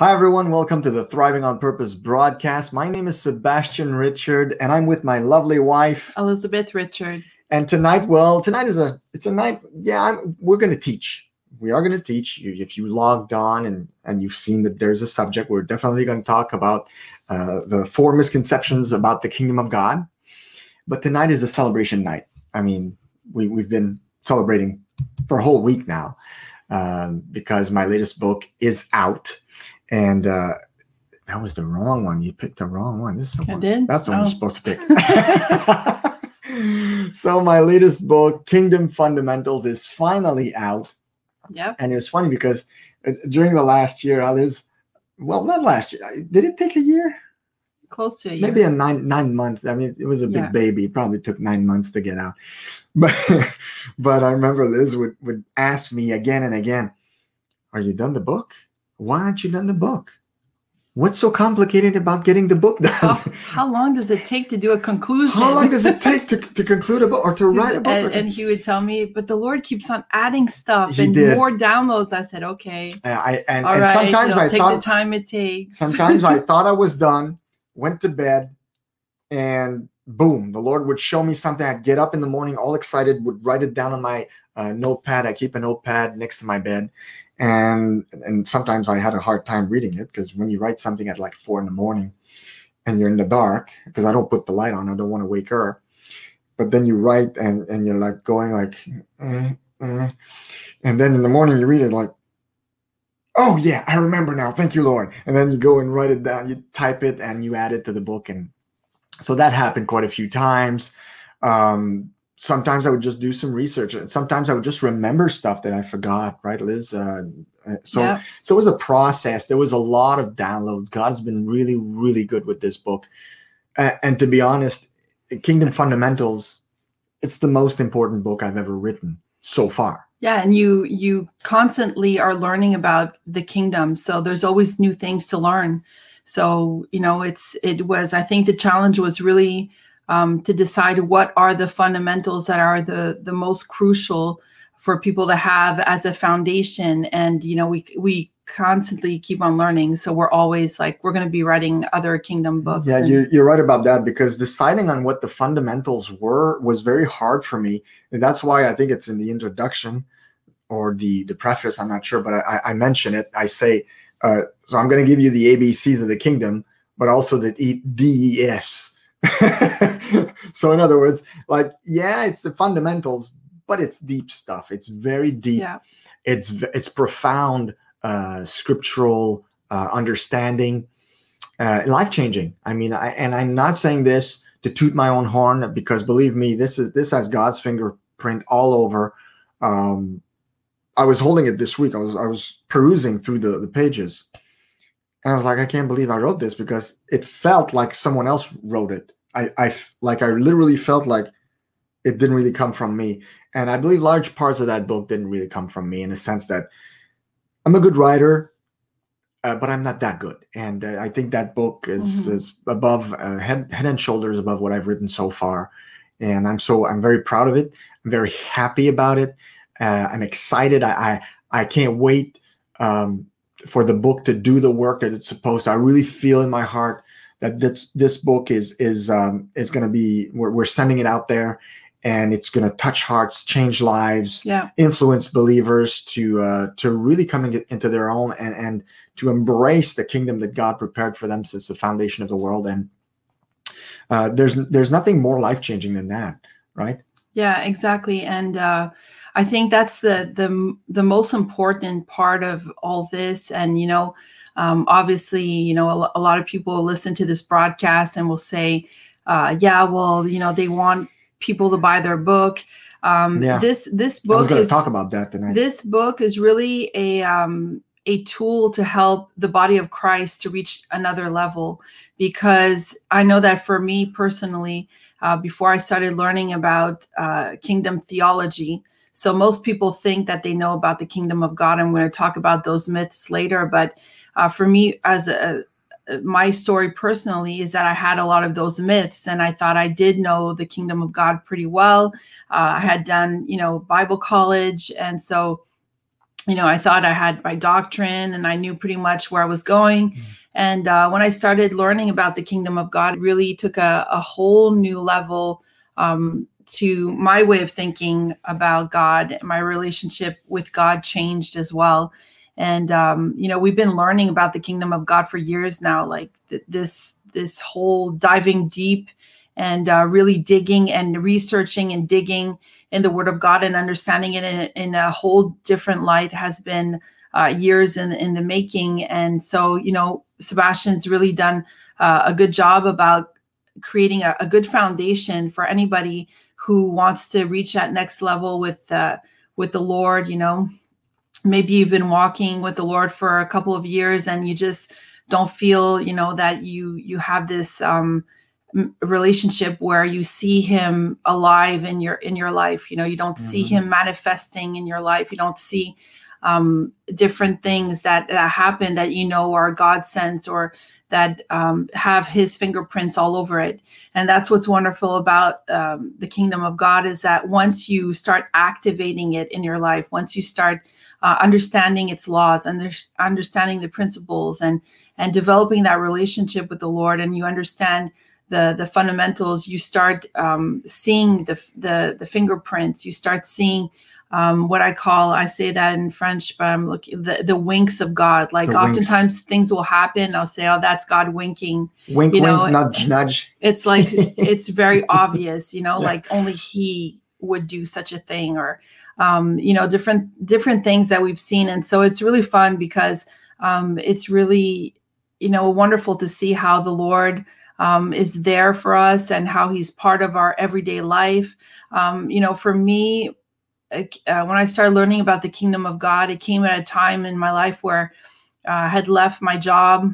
Hi, everyone. Welcome to the Thriving on Purpose broadcast. My name is Sebastian Richard, and I'm with my lovely wife, Elizabeth Richard. And tonight, well, tonight is a it's a night. Yeah, I'm, we're going to teach. We are going to teach. If you logged on and and you've seen that there's a subject, we're definitely going to talk about uh, the four misconceptions about the kingdom of God. But tonight is a celebration night. I mean, we we've been celebrating for a whole week now um, because my latest book is out and uh, that was the wrong one. You picked the wrong one. This is the I one. did? That's the one Oh. you're supposed to pick. so my latest book, Kingdom Fundamentals, is finally out, Yeah. and it was funny because uh, during the last year, I was well, not last year. Did it take a year? Close to a year. Maybe a nine nine months. I mean, it was a big Yeah. baby. It probably took nine months to get out. But but I remember Liz would would ask me again and again, "Are you done the book? Why aren't you done the book? What's so complicated about getting the book done? how, how long does it take to do a conclusion? How long does it take to, to conclude a book or to write a book? and, and he would tell me, but the Lord keeps on adding stuff He and did. more downloads. I said, okay, Uh, I and, all and right, sometimes I take thought the time it takes. sometimes I thought I was done, went to bed, and boom, the Lord would show me something. I'd get up in the morning all excited, would write it down on my uh, notepad. I keep a notepad next to my bed. And and sometimes I had a hard time reading it because when you write something at like four in the morning and you're in the dark, because I don't put the light on, I don't want to wake her. But then you write and, and you're like going like, eh, eh. and then in the morning you read it like, oh yeah i remember now thank you lord and then you go and write it down you type it and you add it to the book and so that happened quite a few times um, sometimes i would just do some research and sometimes i would just remember stuff that i forgot right liz uh, uh, so Yeah. so it was a process there was a lot of downloads god's been really really good with this book A- and to be honest kingdom fundamentals it's the most important book i've ever written so far Yeah, and you you constantly are learning about the kingdom. So there's always new things to learn. So you know, it's it was. I think the challenge was really um, to decide what are the fundamentals that are the the most crucial for people to have as a foundation. And you know, we we constantly keep on learning. So we're always like we're going to be writing other kingdom books. Yeah, and- you're, you're right about that because deciding on what the fundamentals were was very hard for me. And that's why I think it's in the introduction or the, the preface. I'm not sure, but I, I- I mention it. I say, uh, so I'm going to give you the ABCs of the kingdom, but also the E- DEFs. so, in other words, like, yeah, it's the fundamentals, but it's deep stuff. It's very deep. yeah. It's it's profound uh, scriptural uh, understanding uh, life changing. I mean, I, and I'm not saying this to toot my own horn because believe me, this is this has God's fingerprint all over. Um, I was holding it this week. I was I was perusing through the, the pages, and I was like, I can't believe I wrote this because it felt like someone else wrote it. I, I like I literally felt like it didn't really come from me, and I believe large parts of that book didn't really come from me in the sense that I'm a good writer uh, but I'm not that good. And uh, I think that book is, Mhm. is above uh, head head and shoulders above what I've written so far. And I'm so I'm very proud of it. I'm very happy about it. Uh, I'm excited. I I, I can't wait um, for the book to do the work that it's supposed to. I really feel in my heart that this this book is is um, is going to be we're, we're sending it out there and it's going to touch hearts, change lives, Yeah. influence believers to uh, to really come in, into their own and and to embrace the kingdom that God prepared for them since the foundation of the world. And uh, there's there's nothing more life changing than that, right? Yeah, exactly. And uh, I think that's the the the most important part of all this. And you know, um, obviously, you know, a, a lot of people listen to this broadcast and will say, uh, "Yeah, well, you know, they want people to buy their book." Um, Yeah. This this I was book going to is talk about that tonight. this book is really a um, a tool to help the body of Christ to reach another level. Because I know that for me personally, uh, before I started learning about uh, kingdom theology, so most people think that they know about the kingdom of God. I'm going to talk about those myths later, but uh, for me, as a my story personally is that I had a lot of those myths, and I thought I did know the kingdom of God pretty well. Uh, I had done, you know, Bible college, and so, you know, I thought I had my doctrine, and I knew pretty much where I was going. Mhm. And uh, when I started learning about the kingdom of God, it really took a, a whole new level um, to my way of thinking about God. My relationship with God changed as well and um, you know we've been learning about the kingdom of god for years now like th- this this whole diving deep and uh, really digging and researching and digging in the word of god and understanding it in, in a whole different light has been uh, years in, in the making and so you know sebastian's really done uh, a good job about creating a, a good foundation for anybody who wants to reach that next level with uh, with the lord you know? Maybe you've been walking with the lord for a couple of years and you just don't feel you know that you you have this um relationship where you see him alive in your in your life you know? You don't see Mhm. him manifesting in your life. You don't see um different things that that happen that you know are god sense or that um, have his fingerprints all over it. And that's what's wonderful about um, the kingdom of god is that once you start activating it in your life once you start uh, understanding its laws under, understanding the principles and and developing that relationship with the lord and you understand the the fundamentals you start um, seeing the, the the fingerprints you start seeing um, what I call I say that in French, but I'm looking the, the winks of God. Like The winks. oftentimes things will happen. I'll say, "Oh, that's God winking." wink, you wink, know, nudge, nudge. It's like it's very obvious, you know, Yeah. like only He would do such a thing, or um, you know, different different things that we've seen, and so it's really fun because um, it's really you know wonderful to see how the Lord um, is there for us and how He's part of our everyday life. Um, you know, for me, uh, when I started learning about the kingdom of God, it came at a time in my life where uh, I had left my job.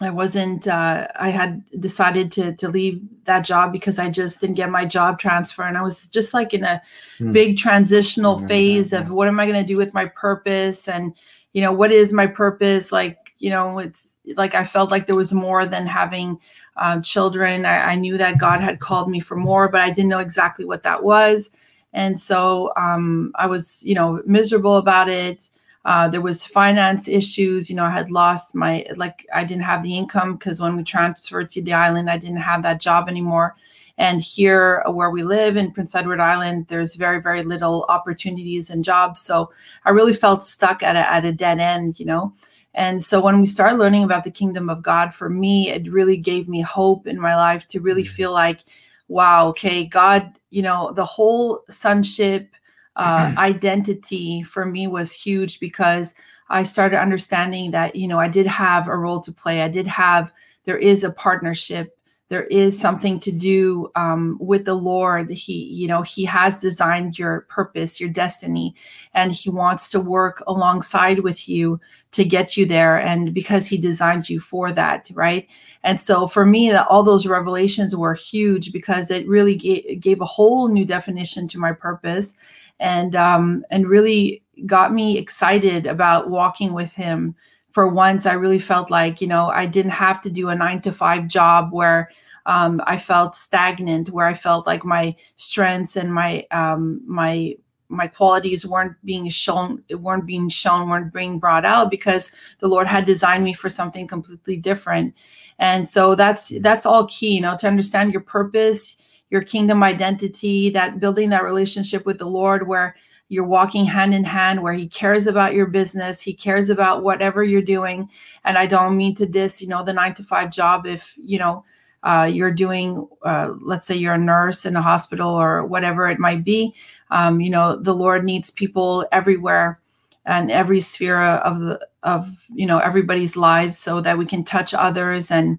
I wasn't. Uh, I had decided to to leave that job because I just didn't get my job transfer, and I was just like in a Hmm. big transitional that, phase of yeah. what am I going to do with my purpose, and you know what is my purpose? Like you know, it's like I felt like there was more than having um, children. I, I knew that God had called me for more, but I didn't know exactly what that was. And so um, I was, you know, miserable about it. Uh, there was finance issues. You know, I had lost my like I didn't have the income because when we transferred to the island, I didn't have that job anymore. And here, uh, where we live in Prince Edward Island, there's very, very little opportunities and jobs. So I really felt stuck at a, at a dead end, you know. And so when we started learning about the kingdom of God, for me, it really gave me hope in my life to really Mhm. feel like, wow, okay, God, you know, the whole sonship uh, identity for me was huge because I started understanding that, you know, I did have a role to play. I did have, there is a partnership. There is something to do um, with the Lord. He, you know, He has designed your purpose, your destiny, and He wants to work alongside with you to get you there. And because He designed you for that, right? And so for me, that all those revelations were huge because it really gave, gave a whole new definition to my purpose, and um, and really got me excited about walking with Him. For once, I really felt like you know I didn't have to do a nine to five job where um, I felt stagnant, where I felt like my strengths and my um, my my qualities weren't being shown, weren't being shown, weren't being brought out because the Lord had designed me for something completely different. And so that's that's all key, you know, to understand your purpose. your kingdom identity, that building that relationship with the Lord where you're walking hand in hand where he cares about your business. He cares about whatever you're doing. And i don't mean to diss you know the nine to five job if you know uh, you're doing uh, let's say you're a nurse in a hospital or whatever it might be. Um, you know the lord needs people everywhere and every sphere of the of you know everybody's lives so that we can touch others and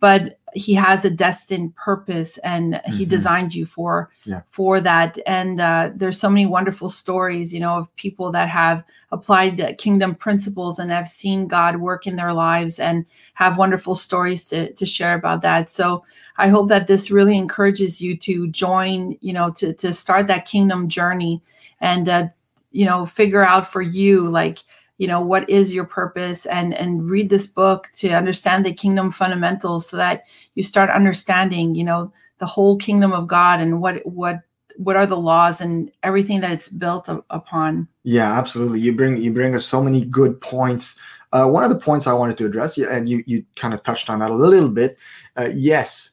but he has a destined purpose and mm-hmm. he designed you for yeah. for that and uh, there's so many wonderful stories you know of people that have applied the kingdom principles and have seen god work in their lives and have wonderful stories to, to share about that so i hope that this really encourages you to join you know to, to start that kingdom journey and uh, you know figure out for you like you know what is your purpose? And and read this book to understand the kingdom fundamentals so that you start understanding you know the whole kingdom of god and what what what are the laws and everything that it's built upon. Yeah absolutely. You bring you bring us so many good points. Uh, one of the points i wanted to address and you you kind of touched on that a little bit uh, yes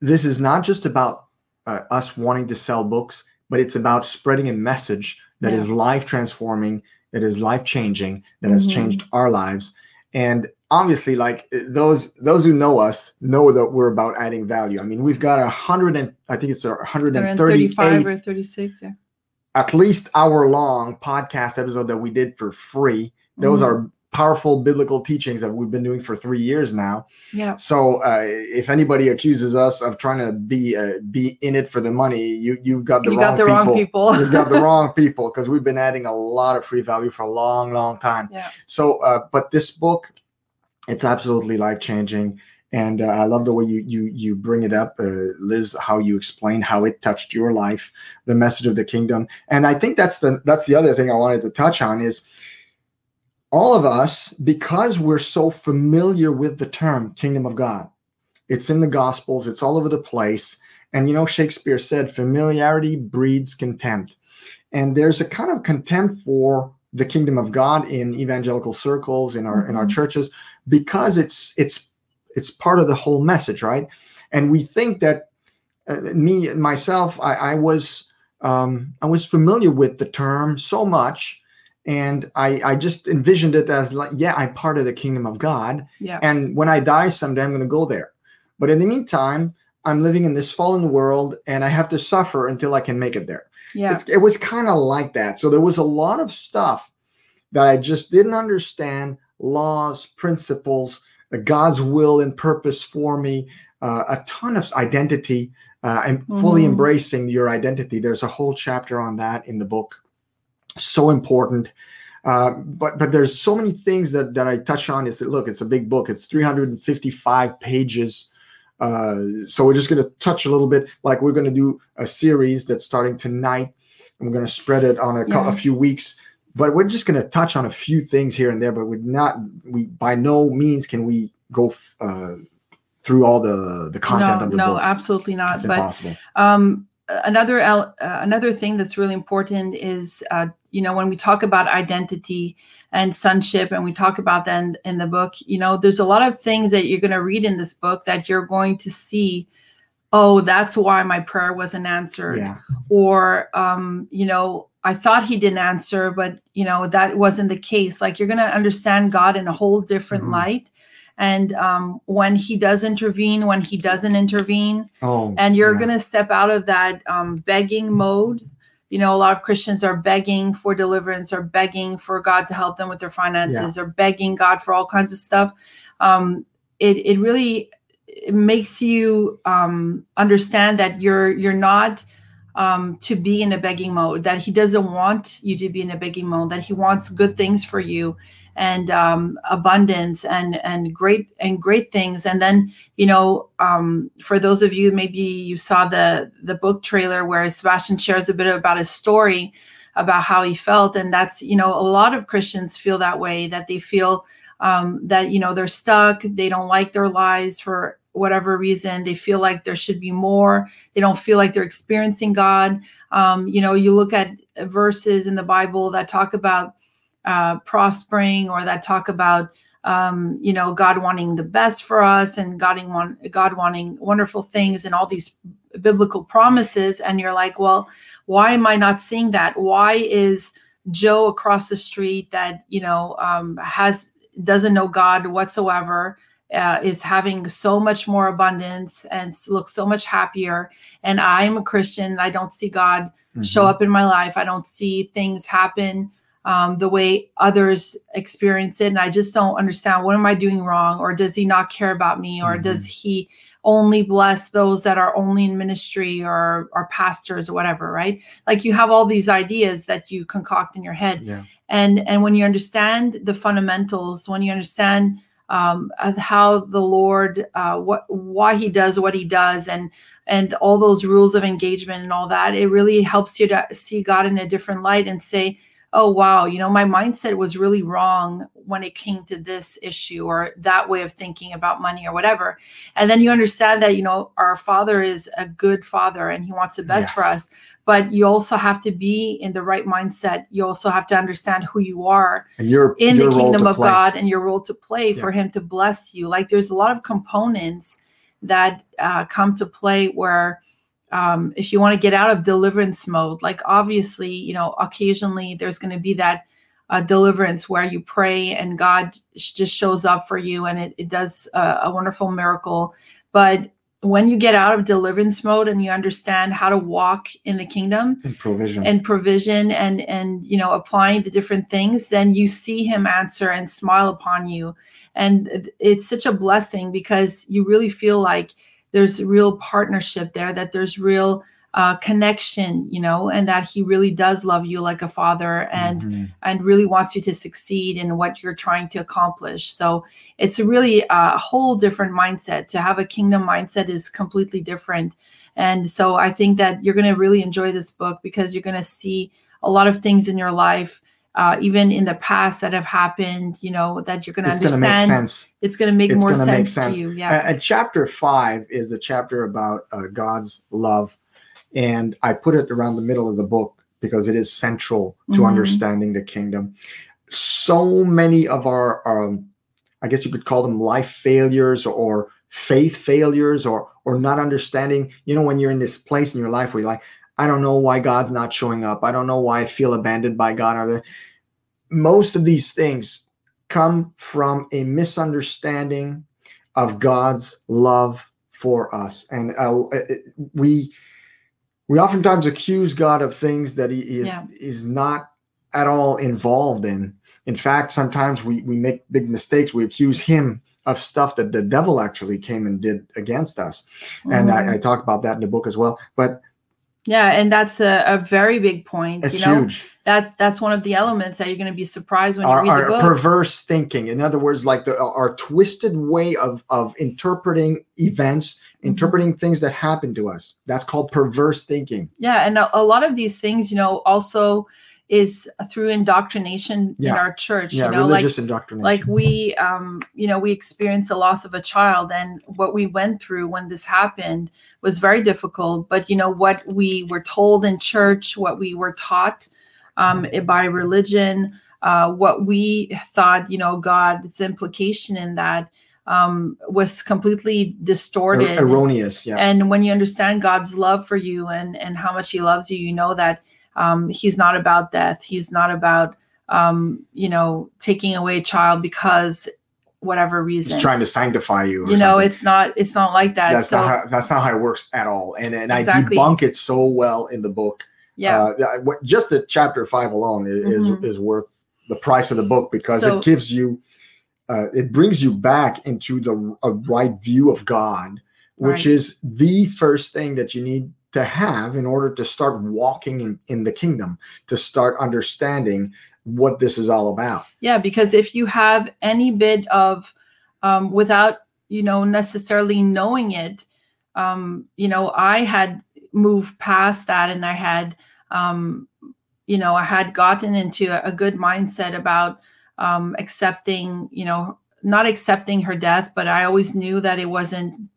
this is not just about uh, us wanting to sell books but it's about spreading a message that yeah. is life transforming that is life changing, that mm-hmm. has changed our lives. And obviously, like those those who know us know that we're about adding value. I mean, we've got a hundred and I think it's a hundred and thirty-five or thirty-six, yeah. At least hour long podcast episode that we did for free. Those mm-hmm. are powerful biblical teachings that we've been doing for three years now. Yeah. So uh, if anybody accuses us of trying to be uh, be in it for the money, you you've got the, you wrong, got the people. wrong people. you've got the wrong people because we've been adding a lot of free value for a long, long time. Yeah. So, uh, but this book, it's absolutely life changing. And uh, I love the way you you you bring it up, uh, Liz. How you explain how it touched your life, the message of the kingdom, and I think that's the that's the other thing I wanted to touch on is all of us, because we're so familiar with the term kingdom of God, it's in the Gospels, it's all over the place. And you know, Shakespeare said, familiarity breeds contempt. And there's a kind of contempt for the kingdom of God in evangelical circles, in our mm-hmm. in our mm-hmm. churches, because it's it's it's part of the whole message, right? And we think that uh, me myself, I, I was um, I was familiar with the term so much and I, I just envisioned it as like, yeah, I'm part of the kingdom of God. Yeah. And when I die someday, I'm going to go there. But in the meantime, I'm living in this fallen world, and I have to suffer until I can make it there. Yeah. It's, it was kind of like that. So there was a lot of stuff that I just didn't understand laws, principles, uh, God's will and purpose for me, uh, a ton of identity, uh, and mm-hmm. fully embracing your identity. There's a whole chapter on that in the book so important. Uh, but but there's so many things that that I touch on. Is look, it's a big book. It's 355 pages. Uh, so we're just going to touch a little bit. Like we're going to do a series that's starting tonight, and we're going to spread it on a, yeah. a few weeks. But we're just going to touch on a few things here and there. But we're not. We by no means can we go uh, through all the the content no, of the no, book. No, absolutely not. It's but, impossible. Um, another uh, another thing that's really important is uh, you know when we talk about identity and sonship and we talk about that in, in the book you know there's a lot of things that you're going to read in this book that you're going to see oh that's why my prayer wasn't answered yeah. or um, you know i thought he didn't answer but you know that wasn't the case like you're going to understand god in a whole different mm-hmm. light and um, when he does intervene when he doesn't intervene oh, and you're yeah. going to step out of that um, begging mode you know a lot of christians are begging for deliverance or begging for god to help them with their finances yeah. or begging god for all kinds of stuff um, it, it really it makes you um, understand that you're you're not um, to be in a begging mode that he doesn't want you to be in a begging mode that he wants good things for you and um, abundance and and great and great things. And then you know um, for those of you maybe you saw the the book trailer where sebastian shares a bit about his story about how he felt. And that's you know a lot of christians feel that way that they feel um, that you know they're stuck they don't like their lives for whatever reason. They feel like there should be more. They don't feel like they're experiencing god. Um, you know you look at verses in the bible that talk about uh, prospering or that talk about um, you know God wanting the best for us and God want God wanting wonderful things and all these biblical promises. And you're like well why am i not seeing that? Why is joe across the street that you know um, has doesn't know god whatsoever uh, is having so much more abundance and looks so much happier? And i'm a christian i don't see god mm-hmm. show up in my life. I don't see things happen um, the way others experience it. And i just don't understand what am i doing wrong? Or does he not care about me? Or mm-hmm. does he only bless those that are only in ministry or are pastors or whatever right? Like you have all these ideas that you concoct in your head. Yeah. and and when you understand the fundamentals when you understand um, how the lord uh, what why he does what he does and and all those rules of engagement and all that it really helps you to see god in a different light and say oh wow you know my mindset was really wrong when it came to this issue or that way of thinking about money or whatever and then you understand that you know our father is a good father and he wants the best yes. for us but you also have to be in the right mindset you also have to understand who you are and you're in your the kingdom of play. god and your role to play yeah. for him to bless you like there's a lot of components that uh, come to play where um, if you want to get out of deliverance mode like obviously you know occasionally there's going to be that uh, deliverance where you pray and god just shows up for you and it, it does a, a wonderful miracle. But when you get out of deliverance mode and you understand how to walk in the kingdom and provision. and provision and and you know applying the different things then you see him answer and smile upon you. And it's such a blessing because you really feel like there's real partnership there that there's real uh, connection you know and that he really does love you like a father and mm-hmm. and really wants you to succeed in what you're trying to accomplish. So it's really a whole different mindset. To have a kingdom mindset is completely different. And so i think that you're going to really enjoy this book because you're going to see a lot of things in your life uh, even in the past that have happened, you know, that you're going to understand. Gonna make sense. It's going to make it's more sense, make sense, to you. Yeah. And, chapter five is the chapter about uh, God's love, and I put it around the middle of the book because it is central to mm-hmm. understanding the kingdom. So many of our, um, I guess you could call them life failures or faith failures or or not understanding. You know, when you're in this place in your life where you're like, I don't know why God's not showing up. I don't know why I feel abandoned by God. Most of these things come from a misunderstanding of God's love for us, and uh, we we oftentimes accuse God of things that He is yeah. is not at all involved in. In fact, sometimes we we make big mistakes. We accuse Him of stuff that the devil actually came and did against us, mm-hmm. and I, I talk about that in the book as well. But yeah, and that's a, a very big point. It's you know? huge. That that's one of the elements that you're going to be surprised when our, you read the book. perverse thinking. In other words, like the our twisted way of of interpreting events, mm-hmm. interpreting things that happen to us. That's called perverse thinking. Yeah, and a, a lot of these things, you know, also is through indoctrination yeah. in our church yeah, you know religious like, indoctrination like we um you know we experienced the loss of a child and what we went through when this happened was very difficult but you know what we were told in church what we were taught um by religion uh what we thought you know god's implication in that um, was completely distorted, er- erroneous. Yeah. And when you understand God's love for you and and how much He loves you, you know that um, he's not about death. He's not about um, you know taking away a child because whatever reason. He's trying to sanctify you. you know, something. it's not. It's not like that. That's so, not how, that's not how it works at all. And and exactly. I debunk it so well in the book. Yeah. Uh, just the chapter five alone is mm-hmm. is, is worth the price of the book because so, it gives you. Uh, it brings you back into the a right view of God, which right. is the first thing that you need to have in order to start walking in, in the kingdom, to start understanding what this is all about. Yeah, because if you have any bit of, um, without, you know, necessarily knowing it, um, you know, I had moved past that and I had, um, you know, I had gotten into a, good mindset about um, accepting, you know, not accepting her death, but I always knew that it wasn't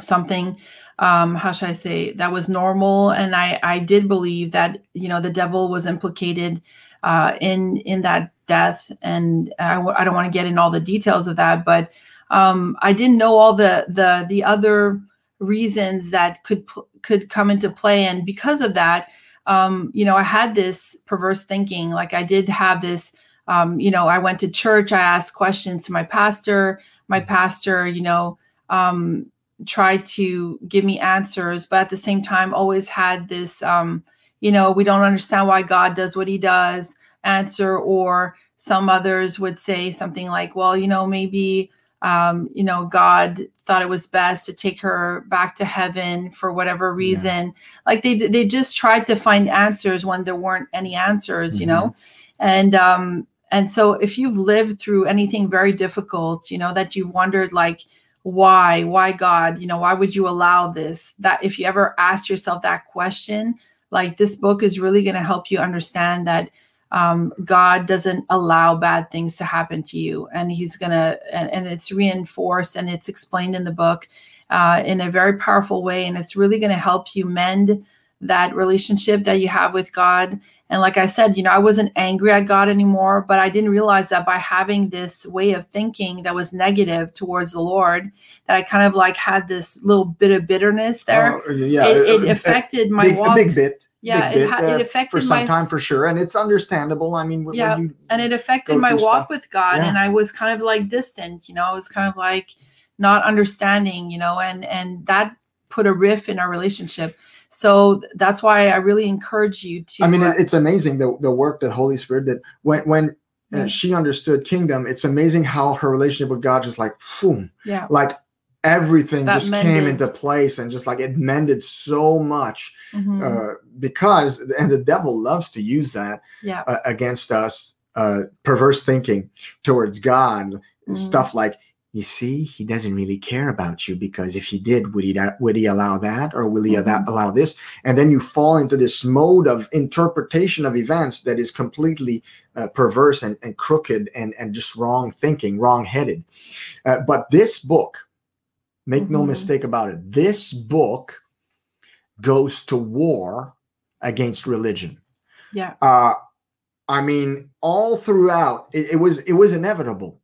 something um how should i say that was normal. And i i did believe that you know the devil was implicated uh in in that death. And i, I don't want to get in all the details of that but um i didn't know all the the the other reasons that could could come into play. And because of that um, you know i had this perverse thinking. Like i did have this um, you know i went to church i asked questions to my pastor. My pastor you know um, tried to give me answers but at the same time always had this um, you know we don't understand why god does what he does answer or some others would say something like well you know maybe um, you know, God thought it was best to take her back to heaven for whatever reason. Yeah. Like they they just tried to find answers when there weren't any answers, mm-hmm. you know, and um, and so if you've lived through anything very difficult, you know, that you've wondered like why why god you know why would you allow this? That if you ever ask yourself that question like this book is really going to help you understand that um, God doesn't allow bad things to happen to you, and He's gonna, and, and it's reinforced and it's explained in the book uh, in a very powerful way, and it's really gonna help you mend that relationship that you have with God. And like I said, you know, I wasn't angry at God anymore, but I didn't realize that by having this way of thinking that was negative towards the Lord, that I kind of like had this little bit of bitterness there. Uh, yeah, it, it affected my big, walk. A big bit yeah, bit, it, ha- uh, it affected for some my time for sure, and it's understandable. I mean, when yeah, you and it affected my walk stuff. with God, Yeah. and I was kind of like distant, you know, I was kind of like not understanding, you know, and and that put a riff in our relationship. So that's why I really encourage you to. I mean, it- it's amazing the the work that Holy Spirit did when when. Yeah. she understood kingdom. It's amazing how her relationship with God just like, boom, yeah, like everything That just came into place and just like it mended so much mhm, uh, because and the devil loves to use that yeah, uh, against us uh, perverse thinking towards god Mhm. stuff like you see he doesn't really care about you because if he did would he would he allow that or will he Mhm. allow- allow this? And then you fall into this mode of interpretation of events that is completely uh, perverse and, and crooked and and just wrong thinking wrong headed uh, but this book make no Mhm. mistake about it this book goes to war against religion. Yeah, uh i mean all throughout it, it was it was inevitable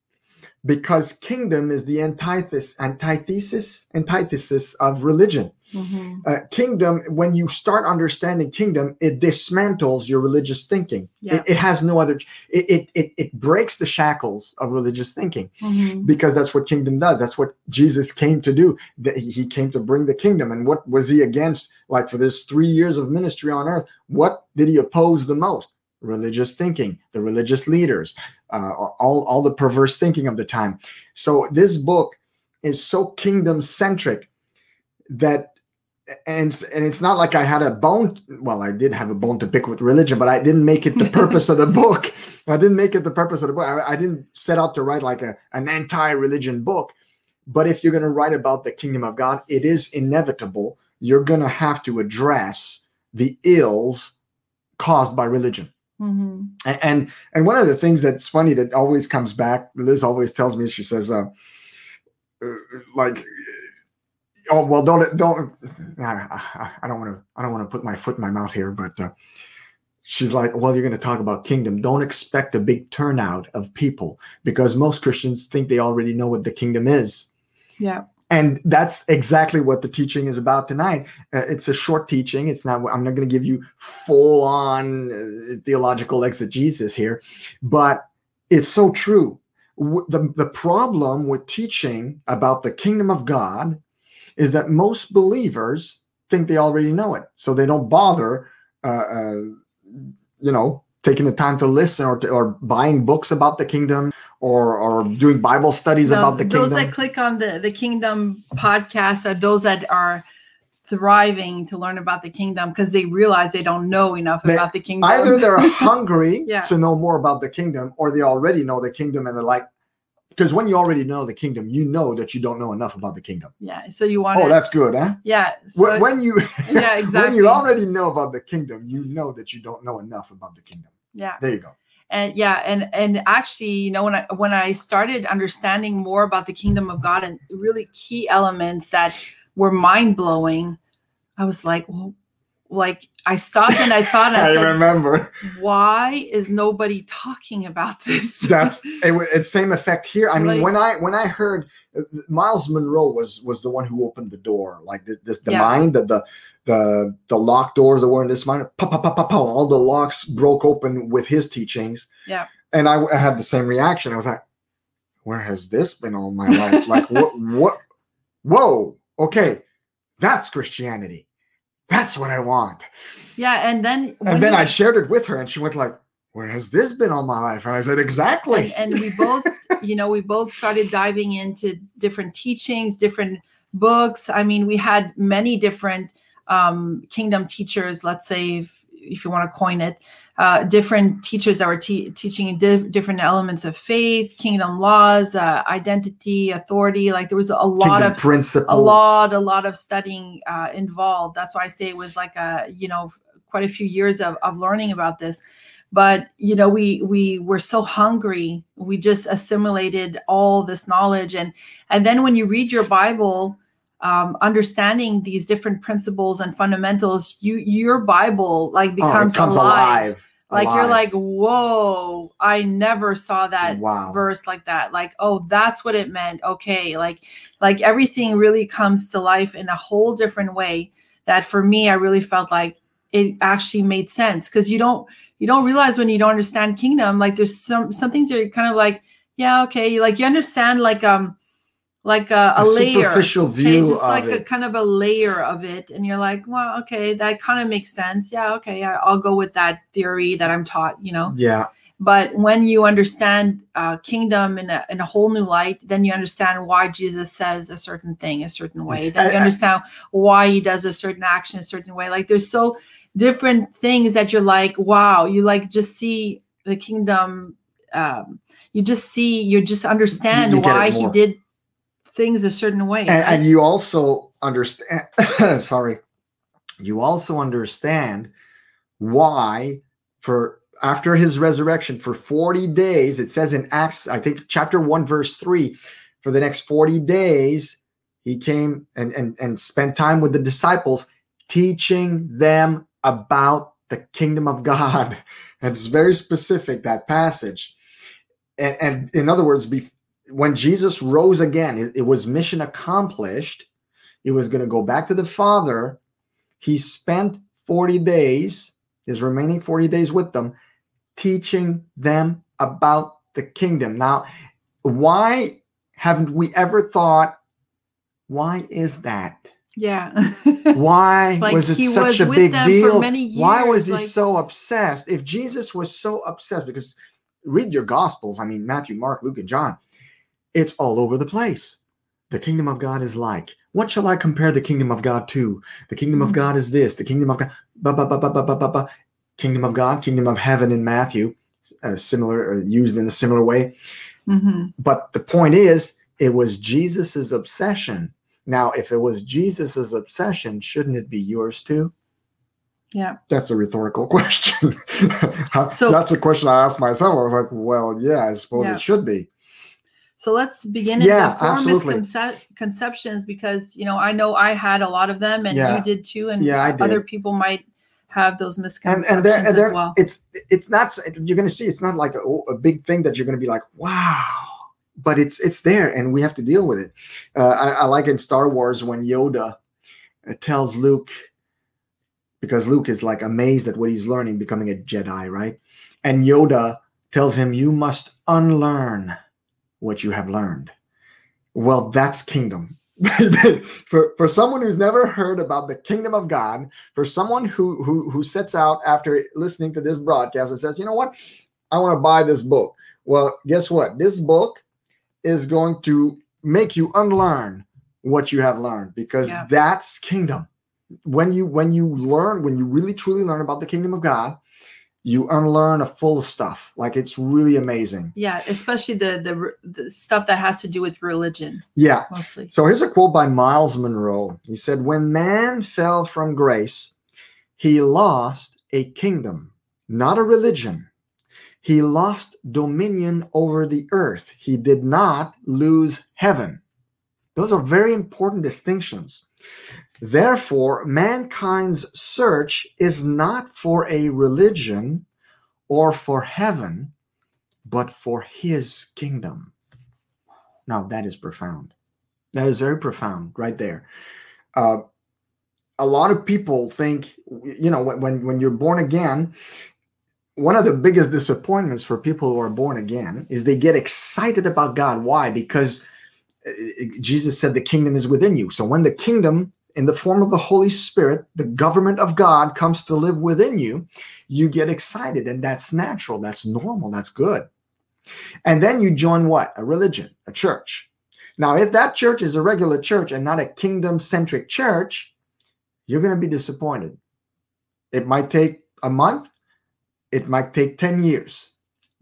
because kingdom is the antithesis antithesis antithesis of religion. Mhm, uh, kingdom when you start understanding kingdom it dismantles your religious thinking. Yeah. it, it has no other it, it it it breaks the shackles of religious thinking mhm, because that's what kingdom does. That's what jesus came to do. That he came to bring the kingdom. And what was he against like for this three years of ministry on earth? What did he oppose the most religious thinking the religious leaders uh, all, all the perverse thinking of the time so this book is so kingdom centric that and and it's not like I had a bone. Well, I did have a bone to pick with religion, but I didn't make it the purpose of the book. I didn't make it the purpose of the book. I, I didn't set out to write like a an anti-religion book. But if you're going to write about the kingdom of God, it is inevitable. You're going to have to address the ills caused by religion. Mhm, And, and one of the things that's funny that always comes back, Liz always tells me, she says, uh, uh, like, oh well, don't don't. I don't want to. I don't want to put my foot in my mouth here, but uh, she's like, well, you're going to talk about kingdom. Don't expect a big turnout of people because most Christians think they already know what the kingdom is. yeah, And that's exactly what the teaching is about tonight. Uh, it's a short teaching. It's not. I'm not going to give you full on uh, theological exegesis here, but it's so true. W- The, the problem with teaching about the kingdom of God is that most believers think they already know it, so they don't bother, uh, uh, you know, taking the time to listen or to, or buying books about the kingdom or or doing Bible studies No, about the those kingdom. Those that click on the the kingdom podcast are those that are thriving to learn about the kingdom because they realize they don't know enough They- about the kingdom Either they're hungry Yeah. to know more about the kingdom, or they already know the kingdom and they're like, because when you already know the kingdom, you know that you don't know enough about the kingdom. yeah so you want Oh, that's good, huh? yeah so When, when you yeah exactly. when you already know about the kingdom, you know that you don't know enough about the kingdom. yeah There you go. And yeah and and actually you know when i when i started understanding more about the kingdom of god and really key elements that were mind-blowing i was like well like I stopped and I thought, I I said, remember. why is nobody talking about this? That's it, it's same effect here. I mean, Like- when I when I heard uh, Myles Munroe was was the one who opened the door, like this, this the Yeah. mind, the the the the locked doors that were in this mind, pow, pow, pow, pow, pow, all the locks broke open with his teachings. Yeah. and I, I had the same reaction. I was like, where has this been all my life? like what what? Whoa, okay, that's Christianity. That's what I want. yeah, and then And then I shared it with her, and she went like, "Where has this been all my life?" And I said, "Exactly." and, and we both you know we both started diving into different teachings different books i mean we had many different um, kingdom teachers let's say if, if you want to coin it uh, different teachers that were te- teaching diff- different elements of faith kingdom laws uh, identity authority like there was a lot Kingdom of principles. a lot a lot of studying uh, involved. That's why i say it was like a you know quite a few years of, of learning about this. But you know we we were so hungry we just assimilated all this knowledge. And and then when you read your bible um, understanding these different principles and fundamentals you your bible like Oh, becomes comes alive, alive. like you're like whoa i never saw that wow. verse like that like oh that's what it meant okay like like everything really comes to life in a whole different way that for me i really felt like it actually made sense because you don't you don't realize when you don't understand kingdom like there's some some things you're kind of like yeah okay like you understand like um like a, a, A layer superficial okay view just of like a kind of a layer of it and you're like well okay that kind of makes sense. Yeah okay i'll go with that theory that i'm taught you know? Yeah. but when you understand uh, kingdom in a, in a whole new light then you understand why jesus says a certain thing a certain way. Then I- you understand why he does a certain action a certain way. Like there's so different things that you're like wow you like just see the kingdom um, you just see you just understand you it why he did things a certain way And, I- and you also understand. sorry. You also understand why, for after his resurrection, for 40 days, it says in Acts, I think chapter 1, verse 3, for the next 40 days, he came and, and, and spent time with the disciples, teaching them about the kingdom of God. And it's very specific, that passage. And, and in other words, be, when Jesus rose again, it, it was mission accomplished. He was going to go back to the Father. He spent 40 days, his remaining 40 days with them, teaching them about the kingdom. Now, why haven't we ever thought, why is that? yeah Why Like, was it such was a big deal? many Why was he like- so obsessed? If Jesus was so obsessed, because read your gospels, I mean, Matthew, Mark, Luke, and John, it's all over the place. The kingdom of God is like. What shall I compare the kingdom of God to? The kingdom mm-hmm. of mm. God is this. The kingdom of God. Ba, ba, ba, ba, ba, ba, ba, Kingdom of God, kingdom of heaven in Matthew, uh, similar or used in a similar way. Mm-hmm. But the point is, it was Jesus's obsession. Now, if it was Jesus's obsession, shouldn't it be yours too? Yeah. That's a rhetorical question. so, That's a question I asked myself. I was like, well, yeah, I suppose yeah. it should be. So let's begin Yeah, at the four absolutely. misconceptions because you know I know I had a lot of them and Yeah. you did too, and Yeah, other people might have those And misconceptions and there, and as well. it's it's not you're going to see it's not like a, a big thing that you're going to be like wow, but it's it's there and we have to deal with it. Uh, I, I like in Star Wars when Yoda uh, tells Luke because Luke is like amazed at what he's learning, becoming a Jedi, right? And Yoda tells him, "You must unlearn what you have learned." Well, that's kingdom. for for someone who's never heard about the kingdom of God, for someone who who who sets out after listening to this broadcast and says, "You know what? I want to buy this book." Well, guess what? This book is going to make you unlearn what you have learned because Yeah. that's kingdom. When you when you learn, when you really truly learn about the kingdom of God, you unlearn a full of stuff. Like it's really amazing. yeah, especially the, the the stuff that has to do with religion Yeah. mostly. So here's a quote by Myles Munroe. He said, When man fell from grace, he lost a kingdom, not a religion. He lost dominion over the earth. He did not lose heaven. Those are very important distinctions. Therefore, mankind's search is not for a religion or for heaven, but for his kingdom. Now, that is profound. That is very profound right there. Uh, a lot of people think, you know, when, when you're born again, one of the biggest disappointments for people who are born again is they get excited about God. Why? Because uh, Jesus said the kingdom is within you. So when the kingdom in the form of the Holy Spirit, the government of God comes to live within you, you get excited. And that's natural. That's normal. That's good. And then you join what? A religion, a church. Now, if that church is a regular church and not a kingdom centric church, you're going to be disappointed. It might take a month, it might take 10 years.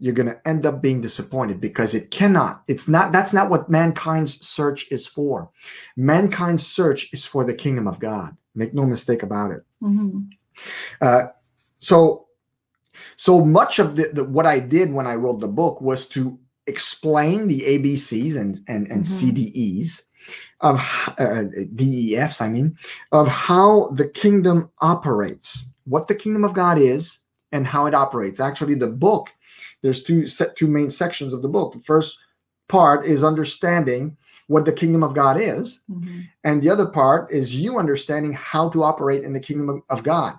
You're going to end up being disappointed because it cannot. It's not, that's not what mankind's search is for. Mankind's search is for the kingdom of God. Make no mistake about it. Mm-hmm. Uh, so, so much of the, the, what I did when I wrote the book was to explain the ABCs and, and, and mm-hmm. CDEs of uh, DEFs, I mean, of how the kingdom operates, what the kingdom of God is, and how it operates. Actually, the book, there's two set two main sections of the book. The first part is understanding what the kingdom of God is, mm-hmm. and the other part is you understanding how to operate in the kingdom of God.